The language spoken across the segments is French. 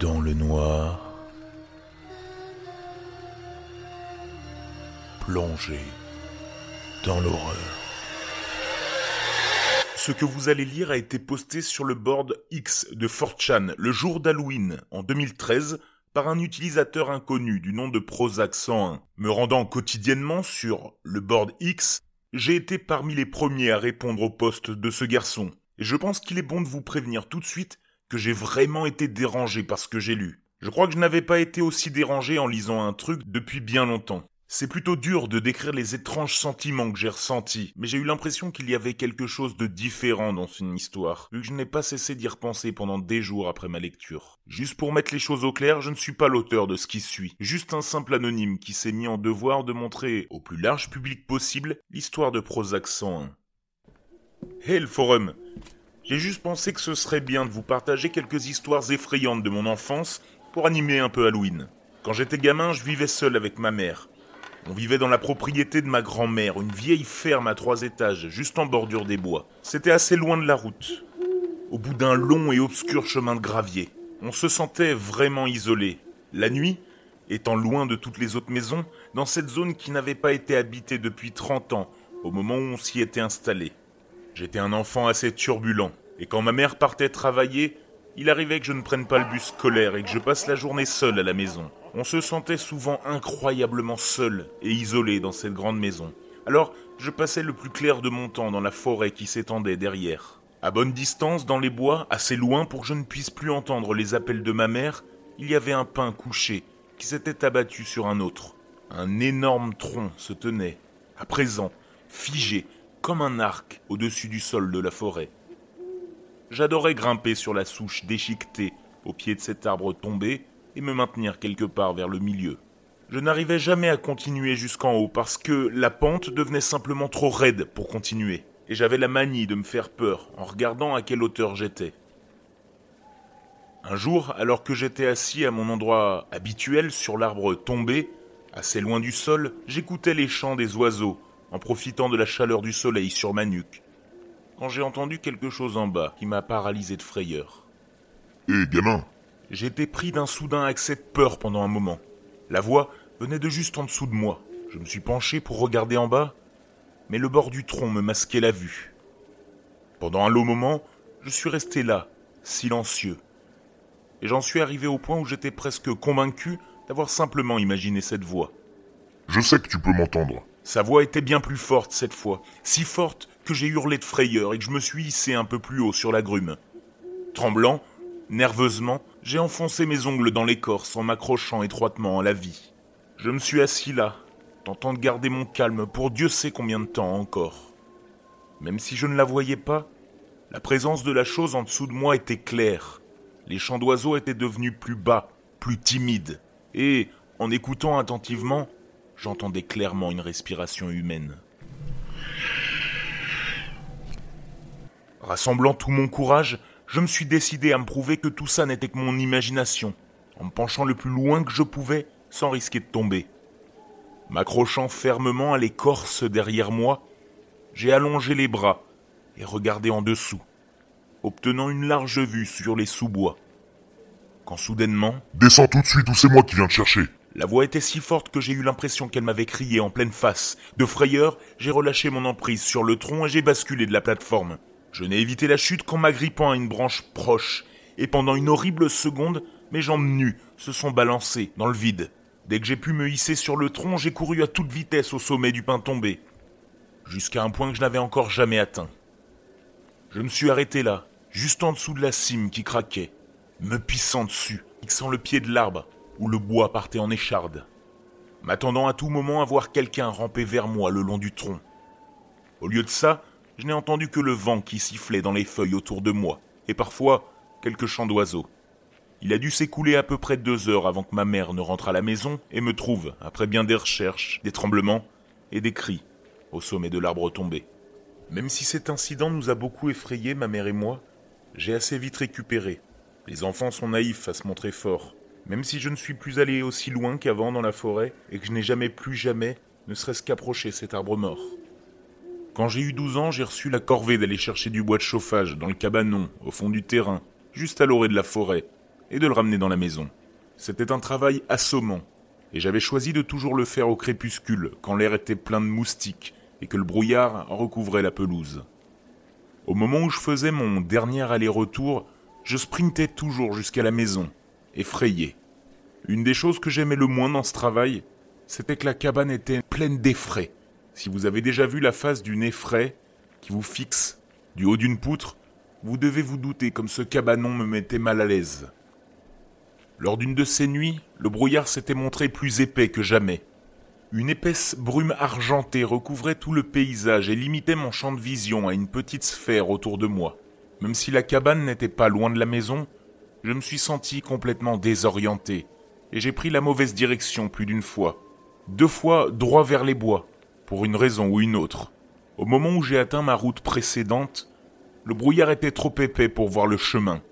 dans le noir, plongé dans l'horreur. Ce que vous allez lire a été posté sur le board X de 4chan le jour d'Halloween en 2013 par un utilisateur inconnu du nom de Prozac 101. Me rendant quotidiennement sur le board X, j'ai été parmi les premiers à répondre au poste de ce garçon. Et je pense qu'il est bon de vous prévenir tout de suite que j'ai vraiment été dérangé par ce que j'ai lu. Je crois que je n'avais pas été aussi dérangé en lisant un truc depuis bien longtemps. C'est plutôt dur de décrire les étranges sentiments que j'ai ressentis, mais j'ai eu l'impression qu'il y avait quelque chose de différent dans une histoire, vu que je n'ai pas cessé d'y repenser pendant des jours après ma lecture. Juste pour mettre les choses au clair, je ne suis pas l'auteur de ce qui suit, juste un simple anonyme qui s'est mis en devoir de montrer au plus large public possible l'histoire de Prozac 101. Hey le forum J'ai juste pensé que ce serait bien de vous partager quelques histoires effrayantes de mon enfance pour animer un peu Halloween. Quand j'étais gamin, je vivais seul avec ma mère. On vivait dans la propriété de ma grand-mère, une vieille ferme à trois étages, juste en bordure des bois. C'était assez loin de la route, au bout d'un long et obscur chemin de gravier. On se sentait vraiment isolé. La nuit, étant loin de toutes les autres maisons, dans cette zone qui n'avait pas été habitée depuis 30 ans, au moment où on s'y était installé. J'étais un enfant assez turbulent, et quand ma mère partait travailler, il arrivait que je ne prenne pas le bus scolaire et que je passe la journée seul à la maison. On se sentait souvent incroyablement seul et isolé dans cette grande maison. Alors, je passais le plus clair de mon temps dans la forêt qui s'étendait derrière. À bonne distance, dans les bois, assez loin pour que je ne puisse plus entendre les appels de ma mère, il y avait un pin couché qui s'était abattu sur un autre. Un énorme tronc se tenait, à présent, figé, comme un arc au-dessus du sol de la forêt. J'adorais grimper sur la souche déchiquetée au pied de cet arbre tombé et me maintenir quelque part vers le milieu. Je n'arrivais jamais à continuer jusqu'en haut parce que la pente devenait simplement trop raide pour continuer, et j'avais la manie de me faire peur en regardant à quelle hauteur j'étais. Un jour, alors que j'étais assis à mon endroit habituel sur l'arbre tombé, assez loin du sol, j'écoutais les chants des oiseaux en profitant de la chaleur du soleil sur ma nuque, quand j'ai entendu quelque chose en bas qui m'a paralysé de frayeur. Hé, gamin J'étais pris d'un soudain accès de peur pendant un moment. La voix venait de juste en dessous de moi. Je me suis penché pour regarder en bas, mais le bord du tronc me masquait la vue. Pendant un long moment, je suis resté là, silencieux. Et j'en suis arrivé au point où j'étais presque convaincu d'avoir simplement imaginé cette voix. Je sais que tu peux m'entendre. Sa voix était bien plus forte cette fois, si forte que j'ai hurlé de frayeur et que je me suis hissé un peu plus haut sur la grume. Tremblant, nerveusement, j'ai enfoncé mes ongles dans l'écorce en m'accrochant étroitement à la vie. Je me suis assis là, tentant de garder mon calme pour Dieu sait combien de temps encore. Même si je ne la voyais pas, la présence de la chose en dessous de moi était claire. Les chants d'oiseaux étaient devenus plus bas, plus timides, et, en écoutant attentivement, j'entendais clairement une respiration humaine. Rassemblant tout mon courage, je me suis décidé à me prouver que tout ça n'était que mon imagination, en me penchant le plus loin que je pouvais sans risquer de tomber. M'accrochant fermement à l'écorce derrière moi, j'ai allongé les bras et regardé en dessous, obtenant une large vue sur les sous-bois. Quand soudainement... Descends tout de suite ou c'est moi qui viens te chercher. La voix était si forte que j'ai eu l'impression qu'elle m'avait crié en pleine face. De frayeur, j'ai relâché mon emprise sur le tronc et j'ai basculé de la plateforme. Je n'ai évité la chute qu'en m'agrippant à une branche proche, et pendant une horrible seconde, mes jambes nues se sont balancées dans le vide. Dès que j'ai pu me hisser sur le tronc, j'ai couru à toute vitesse au sommet du pin tombé, jusqu'à un point que je n'avais encore jamais atteint. Je me suis arrêté là, juste en dessous de la cime qui craquait, me pissant dessus, fixant le pied de l'arbre où le bois partait en écharde, m'attendant à tout moment à voir quelqu'un ramper vers moi le long du tronc. Au lieu de ça, je n'ai entendu que le vent qui sifflait dans les feuilles autour de moi, et parfois quelques chants d'oiseaux. Il a dû s'écouler à peu près deux heures avant que ma mère ne rentre à la maison et me trouve, après bien des recherches, des tremblements et des cris, au sommet de l'arbre tombé. Même si cet incident nous a beaucoup effrayés, ma mère et moi, j'ai assez vite récupéré. Les enfants sont naïfs à se montrer forts. Même si je ne suis plus allé aussi loin qu'avant dans la forêt et que je n'ai jamais plus jamais ne serait-ce qu'approché cet arbre mort. Quand j'ai eu 12 ans, j'ai reçu la corvée d'aller chercher du bois de chauffage dans le cabanon, au fond du terrain, juste à l'orée de la forêt, et de le ramener dans la maison. C'était un travail assommant, et j'avais choisi de toujours le faire au crépuscule, quand l'air était plein de moustiques et que le brouillard recouvrait la pelouse. Au moment où je faisais mon dernier aller-retour, je sprintais toujours jusqu'à la maison, effrayé. Une des choses que j'aimais le moins dans ce travail, c'était que la cabane était pleine d'effraie. Si vous avez déjà vu la face d'une effraie qui vous fixe du haut d'une poutre, vous devez vous douter comme ce cabanon me mettait mal à l'aise. Lors d'une de ces nuits, le brouillard s'était montré plus épais que jamais. Une épaisse brume argentée recouvrait tout le paysage et limitait mon champ de vision à une petite sphère autour de moi. Même si la cabane n'était pas loin de la maison, je me suis senti complètement désorienté, et j'ai pris la mauvaise direction plus d'une fois. Deux fois droit vers les bois, pour une raison ou une autre. Au moment où j'ai atteint ma route précédente, le brouillard était trop épais pour voir le chemin.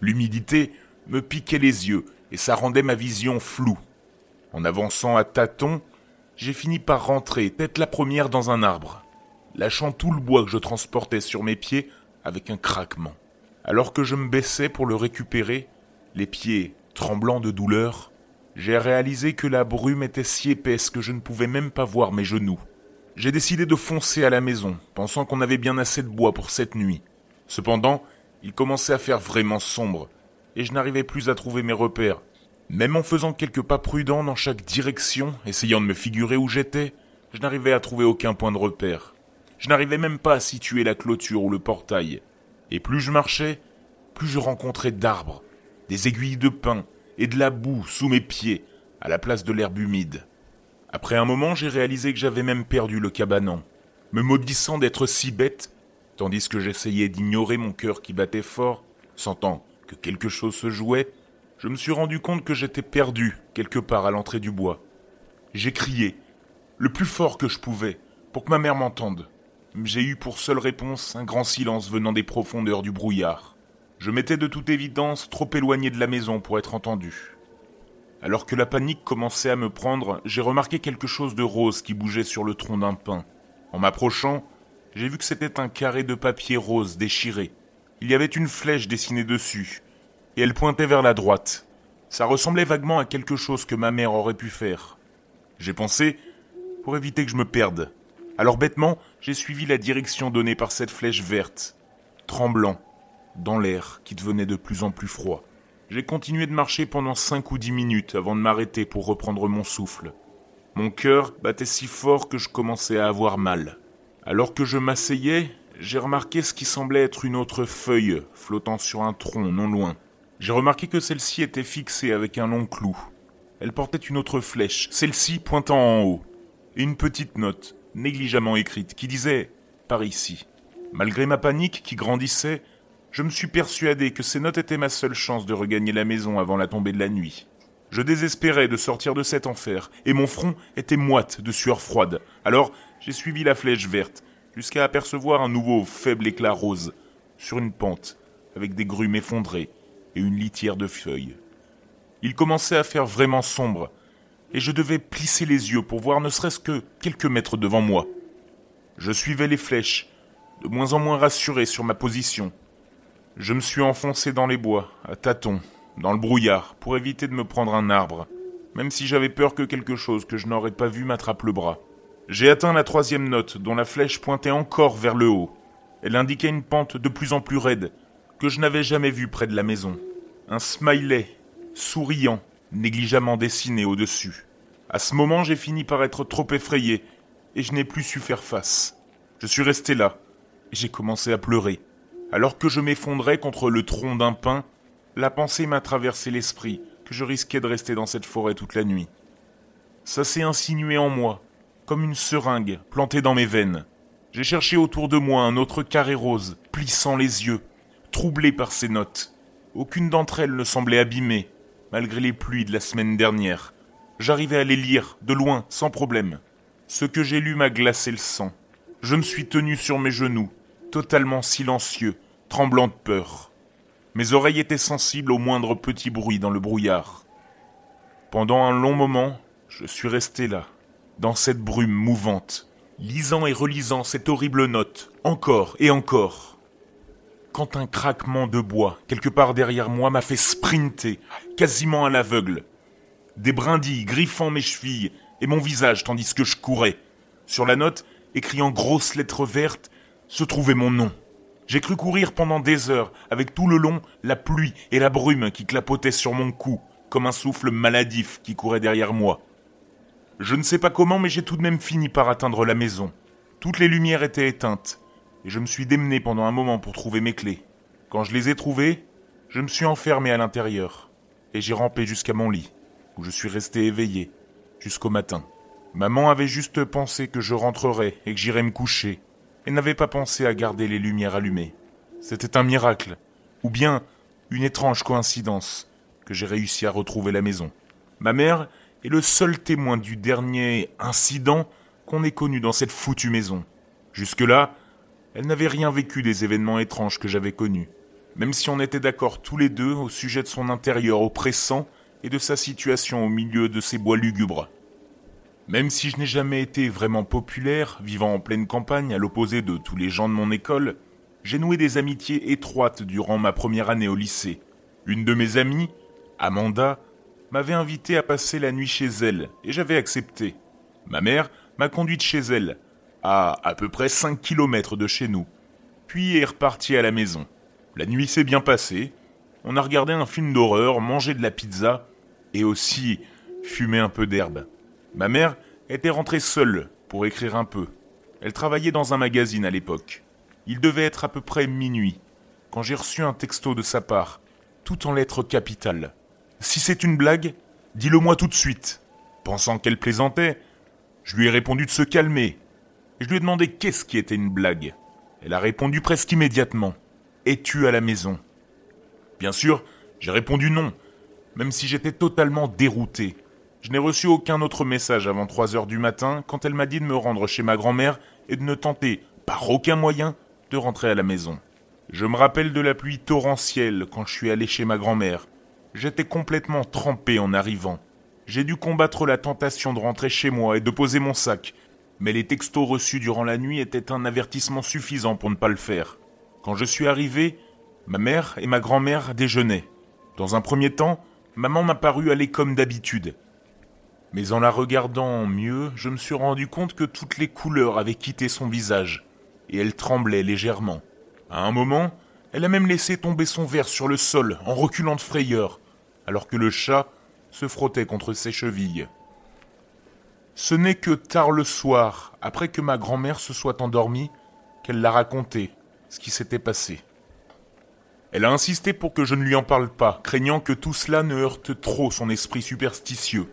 L'humidité me piquait les yeux et ça rendait ma vision floue. En avançant à tâtons, j'ai fini par rentrer tête la première dans un arbre, lâchant tout le bois que je transportais sur mes pieds avec un craquement. Alors que je me baissais pour le récupérer, les pieds tremblants de douleur, j'ai réalisé que la brume était si épaisse que je ne pouvais même pas voir mes genoux. J'ai décidé de foncer à la maison, pensant qu'on avait bien assez de bois pour cette nuit. Cependant, il commençait à faire vraiment sombre, et je n'arrivais plus à trouver mes repères. Même en faisant quelques pas prudents dans chaque direction, essayant de me figurer où j'étais, je n'arrivais à trouver aucun point de repère. Je n'arrivais même pas à situer la clôture ou le portail. Et plus je marchais, plus je rencontrais d'arbres, des aiguilles de pin et de la boue sous mes pieds, à la place de l'herbe humide. Après un moment, j'ai réalisé que j'avais même perdu le cabanon, me maudissant d'être si bête, tandis que j'essayais d'ignorer mon cœur qui battait fort, sentant que quelque chose se jouait, je me suis rendu compte que j'étais perdu quelque part à l'entrée du bois. J'ai crié, le plus fort que je pouvais, pour que ma mère m'entende. J'ai eu pour seule réponse un grand silence venant des profondeurs du brouillard. Je m'étais de toute évidence trop éloigné de la maison pour être entendu. Alors que la panique commençait à me prendre, j'ai remarqué quelque chose de rose qui bougeait sur le tronc d'un pin. En m'approchant, j'ai vu que c'était un carré de papier rose déchiré. Il y avait une flèche dessinée dessus, et elle pointait vers la droite. Ça ressemblait vaguement à quelque chose que ma mère aurait pu faire. J'ai pensé, pour éviter que je me perde, alors bêtement, j'ai suivi la direction donnée par cette flèche verte, tremblant, dans l'air qui devenait de plus en plus froid. J'ai continué de marcher pendant cinq ou dix minutes avant de m'arrêter pour reprendre mon souffle. Mon cœur battait si fort que je commençais à avoir mal. Alors que je m'asseyais, j'ai remarqué ce qui semblait être une autre feuille flottant sur un tronc non loin. J'ai remarqué que celle-ci était fixée avec un long clou. Elle portait une autre flèche, celle-ci pointant en haut, et une petite note, négligemment écrite, qui disait Par ici. Malgré ma panique qui grandissait, je me suis persuadé que ces notes étaient ma seule chance de regagner la maison avant la tombée de la nuit. Je désespérais de sortir de cet enfer, et mon front était moite de sueur froide. Alors j'ai suivi la flèche verte, jusqu'à apercevoir un nouveau faible éclat rose, sur une pente, avec des grumes effondrées et une litière de feuilles. Il commençait à faire vraiment sombre, et je devais plisser les yeux pour voir ne serait-ce que quelques mètres devant moi. Je suivais les flèches, de moins en moins rassuré sur ma position. Je me suis enfoncé dans les bois, à tâtons, dans le brouillard, pour éviter de me prendre un arbre, même si j'avais peur que quelque chose que je n'aurais pas vu m'attrape le bras. J'ai atteint la troisième note, dont la flèche pointait encore vers le haut. Elle indiquait une pente de plus en plus raide, que je n'avais jamais vue près de la maison. Un smiley, souriant, négligemment dessiné au-dessus. À ce moment, j'ai fini par être trop effrayé, et je n'ai plus su faire face. Je suis resté là, et j'ai commencé à pleurer. Alors que je m'effondrais contre le tronc d'un pin, la pensée m'a traversé l'esprit que je risquais de rester dans cette forêt toute la nuit. Ça s'est insinué en moi, comme une seringue plantée dans mes veines. J'ai cherché autour de moi un autre carré rose, plissant les yeux, troublé par ces notes. Aucune d'entre elles ne semblait abîmée, malgré les pluies de la semaine dernière. J'arrivais à les lire, de loin, sans problème. Ce que j'ai lu m'a glacé le sang. Je me suis tenu sur mes genoux, totalement silencieux, tremblant de peur. Mes oreilles étaient sensibles au moindre petit bruit dans le brouillard. Pendant un long moment, je suis resté là, dans cette brume mouvante, lisant et relisant cette horrible note, encore et encore. Quand un craquement de bois, quelque part derrière moi, m'a fait sprinter, quasiment à l'aveugle. Des brindilles griffant mes chevilles et mon visage tandis que je courais. Sur la note, écrit en grosses lettres vertes, se trouvait mon nom. J'ai cru courir pendant des heures, avec tout le long la pluie et la brume qui clapotaient sur mon cou, comme un souffle maladif qui courait derrière moi. Je ne sais pas comment, mais j'ai tout de même fini par atteindre la maison. Toutes les lumières étaient éteintes, et je me suis démené pendant un moment pour trouver mes clés. Quand je les ai trouvées, je me suis enfermé à l'intérieur, et j'ai rampé jusqu'à mon lit, où je suis resté éveillé, jusqu'au matin. Maman avait juste pensé que je rentrerais et que j'irais me coucher, et n'avait pas pensé à garder les lumières allumées. C'était un miracle, ou bien une étrange coïncidence, que j'ai réussi à retrouver la maison. Ma mère est le seul témoin du dernier incident qu'on ait connu dans cette foutue maison. Jusque-là, elle n'avait rien vécu des événements étranges que j'avais connus, même si on était d'accord tous les deux au sujet de son intérieur oppressant et de sa situation au milieu de ces bois lugubres. Même si je n'ai jamais été vraiment populaire, vivant en pleine campagne à l'opposé de tous les gens de mon école, j'ai noué des amitiés étroites durant ma première année au lycée. Une de mes amies, Amanda, m'avait invité à passer la nuit chez elle, et j'avais accepté. Ma mère m'a conduite chez elle, à à peu près 5 kilomètres de chez nous, puis est repartie à la maison. La nuit s'est bien passée, on a regardé un film d'horreur, mangé de la pizza, et aussi fumé un peu d'herbe. Ma mère était rentrée seule pour écrire un peu. Elle travaillait dans un magazine à l'époque. Il devait être à peu près minuit, quand j'ai reçu un texto de sa part, tout en lettres capitales. Si c'est une blague, dis-le moi tout de suite. Pensant qu'elle plaisantait, je lui ai répondu de se calmer. Je lui ai demandé qu'est-ce qui était une blague. Elle a répondu presque immédiatement. Es-tu à la maison? Bien sûr, j'ai répondu non, même si j'étais totalement dérouté. Je n'ai reçu aucun autre message avant 3 heures du matin quand elle m'a dit de me rendre chez ma grand-mère et de ne tenter, par aucun moyen, de rentrer à la maison. Je me rappelle de la pluie torrentielle quand je suis allé chez ma grand-mère. J'étais complètement trempé en arrivant. J'ai dû combattre la tentation de rentrer chez moi et de poser mon sac, mais les textos reçus durant la nuit étaient un avertissement suffisant pour ne pas le faire. Quand je suis arrivé, ma mère et ma grand-mère déjeunaient. Dans un premier temps, maman m'a paru aller comme d'habitude. Mais en la regardant mieux, je me suis rendu compte que toutes les couleurs avaient quitté son visage, et elle tremblait légèrement. À un moment, elle a même laissé tomber son verre sur le sol en reculant de frayeur, alors que le chat se frottait contre ses chevilles. Ce n'est que tard le soir, après que ma grand-mère se soit endormie, qu'elle l'a raconté, ce qui s'était passé. Elle a insisté pour que je ne lui en parle pas, craignant que tout cela ne heurte trop son esprit superstitieux.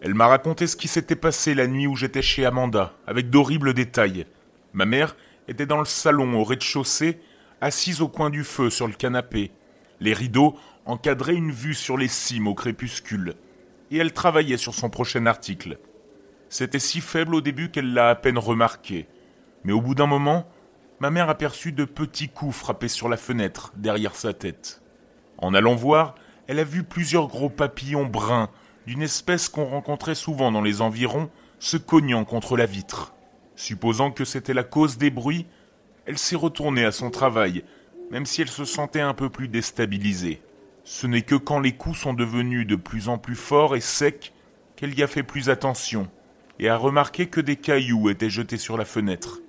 Elle m'a raconté ce qui s'était passé la nuit où j'étais chez Amanda, avec d'horribles détails. Ma mère était dans le salon au rez-de-chaussée, assise au coin du feu sur le canapé. Les rideaux encadraient une vue sur les cimes au crépuscule. Et elle travaillait sur son prochain article. C'était si faible au début qu'elle l'a à peine remarqué. Mais au bout d'un moment, ma mère aperçut de petits coups frappés sur la fenêtre, derrière sa tête. En allant voir, elle a vu plusieurs gros papillons bruns, d'une espèce qu'on rencontrait souvent dans les environs, se cognant contre la vitre. Supposant que c'était la cause des bruits, elle s'est retournée à son travail, même si elle se sentait un peu plus déstabilisée. Ce n'est que quand les coups sont devenus de plus en plus forts et secs qu'elle y a fait plus attention, et a remarqué que des cailloux étaient jetés sur la fenêtre,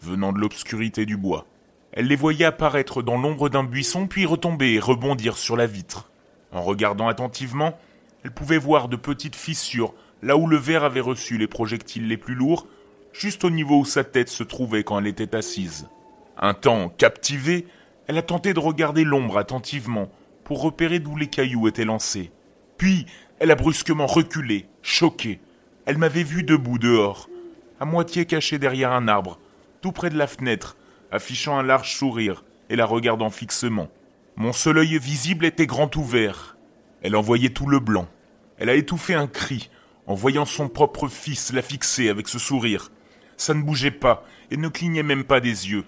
venant de l'obscurité du bois. Elle les voyait apparaître dans l'ombre d'un buisson puis retomber et rebondir sur la vitre. En regardant attentivement, elle pouvait voir de petites fissures là où le verre avait reçu les projectiles les plus lourds, juste au niveau où sa tête se trouvait quand elle était assise. Un temps captivée, elle a tenté de regarder l'ombre attentivement pour repérer d'où les cailloux étaient lancés. Puis, elle a brusquement reculé, choquée. Elle m'avait vu debout dehors, à moitié caché derrière un arbre, tout près de la fenêtre, affichant un large sourire et la regardant fixement. Mon seul œil visible était grand ouvert. Elle en voyait tout le blanc. Elle a étouffé un cri en voyant son propre fils la fixer avec ce sourire. Ça ne bougeait pas et ne clignait même pas des yeux.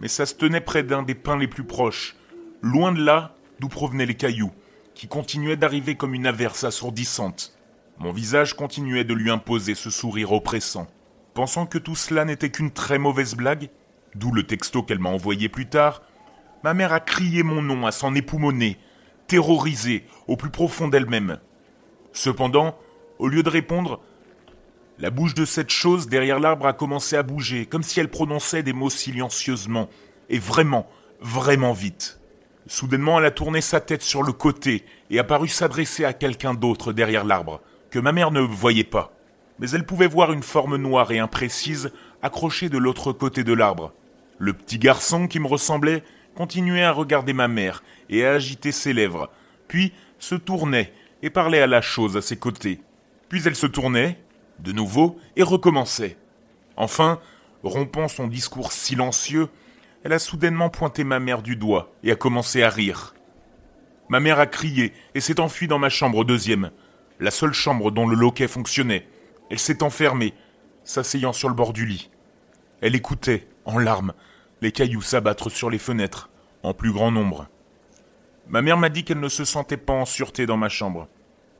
Mais ça se tenait près d'un des pins les plus proches, loin de là d'où provenaient les cailloux, qui continuaient d'arriver comme une averse assourdissante. Mon visage continuait de lui imposer ce sourire oppressant. Pensant que tout cela n'était qu'une très mauvaise blague, d'où le texto qu'elle m'a envoyé plus tard, Ma mère a crié mon nom à s'en époumoner, terrorisée au plus profond d'elle-même. Cependant, au lieu de répondre, la bouche de cette chose derrière l'arbre a commencé à bouger, comme si elle prononçait des mots silencieusement, et vraiment, vraiment vite. Soudainement, elle a tourné sa tête sur le côté et a paru s'adresser à quelqu'un d'autre derrière l'arbre, que ma mère ne voyait pas. Mais elle pouvait voir une forme noire et imprécise accrochée de l'autre côté de l'arbre. Le petit garçon qui me ressemblait continuait à regarder ma mère et à agiter ses lèvres, puis se tournait et parlait à la chose à ses côtés. Puis elle se tournait, de nouveau, et recommençait. Enfin, rompant son discours silencieux, elle a soudainement pointé ma mère du doigt et a commencé à rire. Ma mère a crié et s'est enfuie dans ma chambre deuxième, la seule chambre dont le loquet fonctionnait. Elle s'est enfermée, s'asseyant sur le bord du lit. Elle écoutait, en larmes, les cailloux s'abattre sur les fenêtres, en plus grand nombre. Ma mère m'a dit qu'elle ne se sentait pas en sûreté dans ma chambre.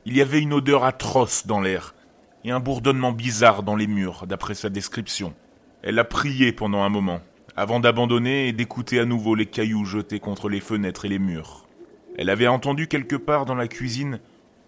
Il y avait une odeur atroce dans l'air, et un bourdonnement bizarre dans les murs, d'après sa description. Elle a prié pendant un moment, avant d'abandonner et d'écouter à nouveau les cailloux jetés contre les fenêtres et les murs. Elle avait entendu quelque part dans la cuisine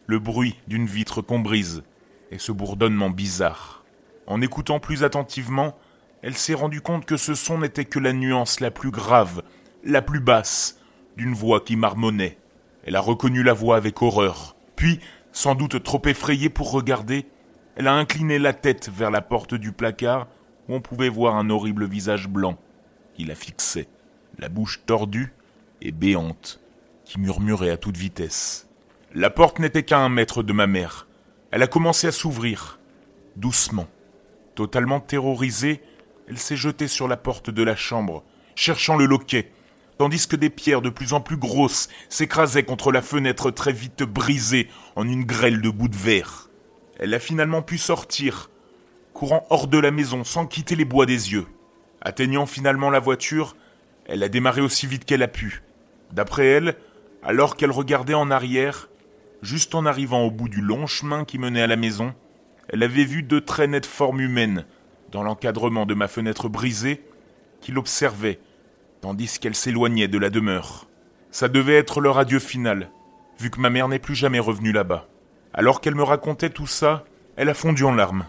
le bruit d'une vitre qu'on brise, et ce bourdonnement bizarre. En écoutant plus attentivement, elle s'est rendue compte que ce son n'était que la nuance la plus grave, la plus basse, d'une voix qui marmonnait. Elle a reconnu la voix avec horreur. Puis, sans doute trop effrayée pour regarder, elle a incliné la tête vers la porte du placard où on pouvait voir un horrible visage blanc qui la fixait, la bouche tordue et béante, qui murmurait à toute vitesse. La porte n'était qu'à un mètre de ma mère. Elle a commencé à s'ouvrir, doucement. Totalement terrorisée, elle s'est jetée sur la porte de la chambre, cherchant le loquet, tandis que des pierres de plus en plus grosses s'écrasaient contre la fenêtre très vite brisée en une grêle de bouts de verre. Elle a finalement pu sortir, courant hors de la maison sans quitter les bois des yeux. Atteignant finalement la voiture, elle a démarré aussi vite qu'elle a pu. D'après elle, alors qu'elle regardait en arrière, juste en arrivant au bout du long chemin qui menait à la maison, elle avait vu deux très nettes formes humaines dans l'encadrement de ma fenêtre brisée qui l'observaient tandis qu'elle s'éloignait de la demeure. Ça devait être leur adieu final, vu que ma mère n'est plus jamais revenue là-bas. Alors qu'elle me racontait tout ça, elle a fondu en larmes.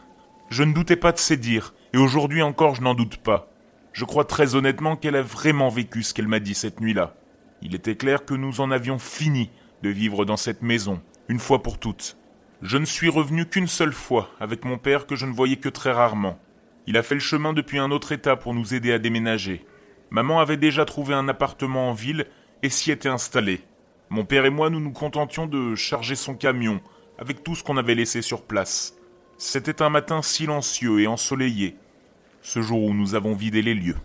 Je ne doutais pas de ses dires, et aujourd'hui encore je n'en doute pas. Je crois très honnêtement qu'elle a vraiment vécu ce qu'elle m'a dit cette nuit-là. Il était clair que nous en avions fini de vivre dans cette maison, une fois pour toutes. Je ne suis revenu qu'une seule fois avec mon père que je ne voyais que très rarement. Il a fait le chemin depuis un autre état pour nous aider à déménager. Maman avait déjà trouvé un appartement en ville et s'y était installée. Mon père et moi, nous nous contentions de charger son camion avec tout ce qu'on avait laissé sur place. C'était un matin silencieux et ensoleillé, ce jour où nous avons vidé les lieux.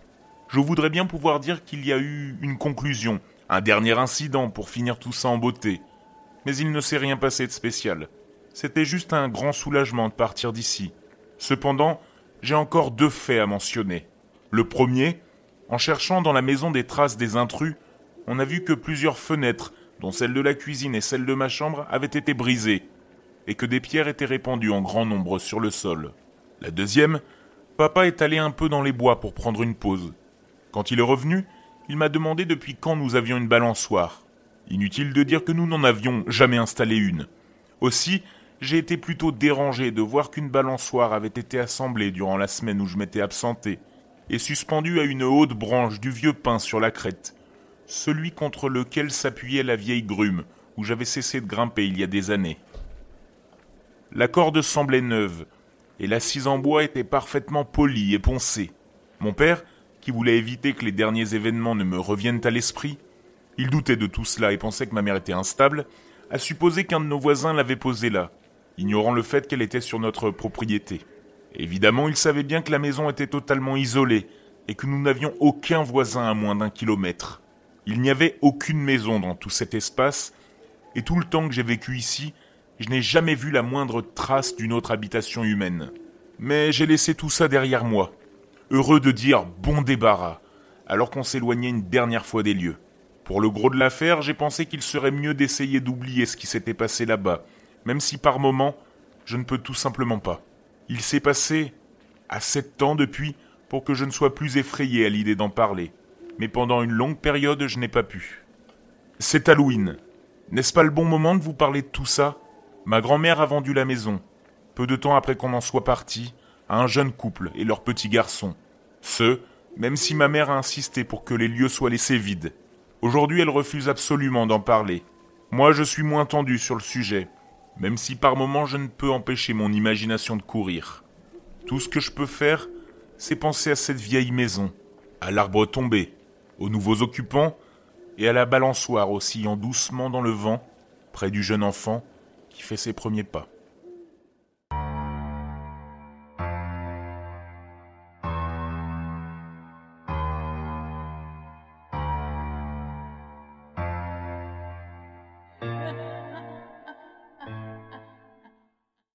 Je voudrais bien pouvoir dire qu'il y a eu une conclusion, un dernier incident pour finir tout ça en beauté. Mais il ne s'est rien passé de spécial. C'était juste un grand soulagement de partir d'ici. Cependant, j'ai encore deux faits à mentionner. Le premier, en cherchant dans la maison des traces des intrus, on a vu que plusieurs fenêtres, dont celle de la cuisine et celle de ma chambre, avaient été brisées, et que des pierres étaient répandues en grand nombre sur le sol. La deuxième, papa est allé un peu dans les bois pour prendre une pause. Quand il est revenu, il m'a demandé depuis quand nous avions une balançoire. Inutile de dire que nous n'en avions jamais installé une. Aussi, j'ai été plutôt dérangé de voir qu'une balançoire avait été assemblée durant la semaine où je m'étais absenté et suspendu à une haute branche du vieux pin sur la crête, celui contre lequel s'appuyait la vieille grume où j'avais cessé de grimper il y a des années. La corde semblait neuve, et l'assise en bois était parfaitement polie et poncée. Mon père, qui voulait éviter que les derniers événements ne me reviennent à l'esprit, il doutait de tout cela et pensait que ma mère était instable, a supposé qu'un de nos voisins l'avait posée là, ignorant le fait qu'elle était sur notre propriété. Évidemment, il savait bien que la maison était totalement isolée et que nous n'avions aucun voisin à moins d'un kilomètre. Il n'y avait aucune maison dans tout cet espace, et tout le temps que j'ai vécu ici, je n'ai jamais vu la moindre trace d'une autre habitation humaine. Mais j'ai laissé tout ça derrière moi, heureux de dire bon débarras, alors qu'on s'éloignait une dernière fois des lieux. Pour le gros de l'affaire, j'ai pensé qu'il serait mieux d'essayer d'oublier ce qui s'était passé là-bas, même si par moments, je ne peux tout simplement pas. Il s'est passé assez de temps depuis pour que je ne sois plus effrayé à l'idée d'en parler. mais pendant une longue période je n'ai pas pu. C'est Halloween. N'est-ce pas le bon moment de vous parler de tout ça? Ma grand-mère a vendu la maison, peu de temps après qu'on en soit parti, à un jeune couple et leur petit garçon. Ce, même si ma mère a insisté pour que les lieux soient laissés vides. Aujourd'hui elle refuse absolument d'en parler. Moi je suis moins tendu sur le sujet, même si par moments je ne peux empêcher mon imagination de courir. Tout ce que je peux faire, c'est penser à cette vieille maison, à l'arbre tombé, aux nouveaux occupants et à la balançoire oscillant doucement dans le vent, près du jeune enfant qui fait ses premiers pas.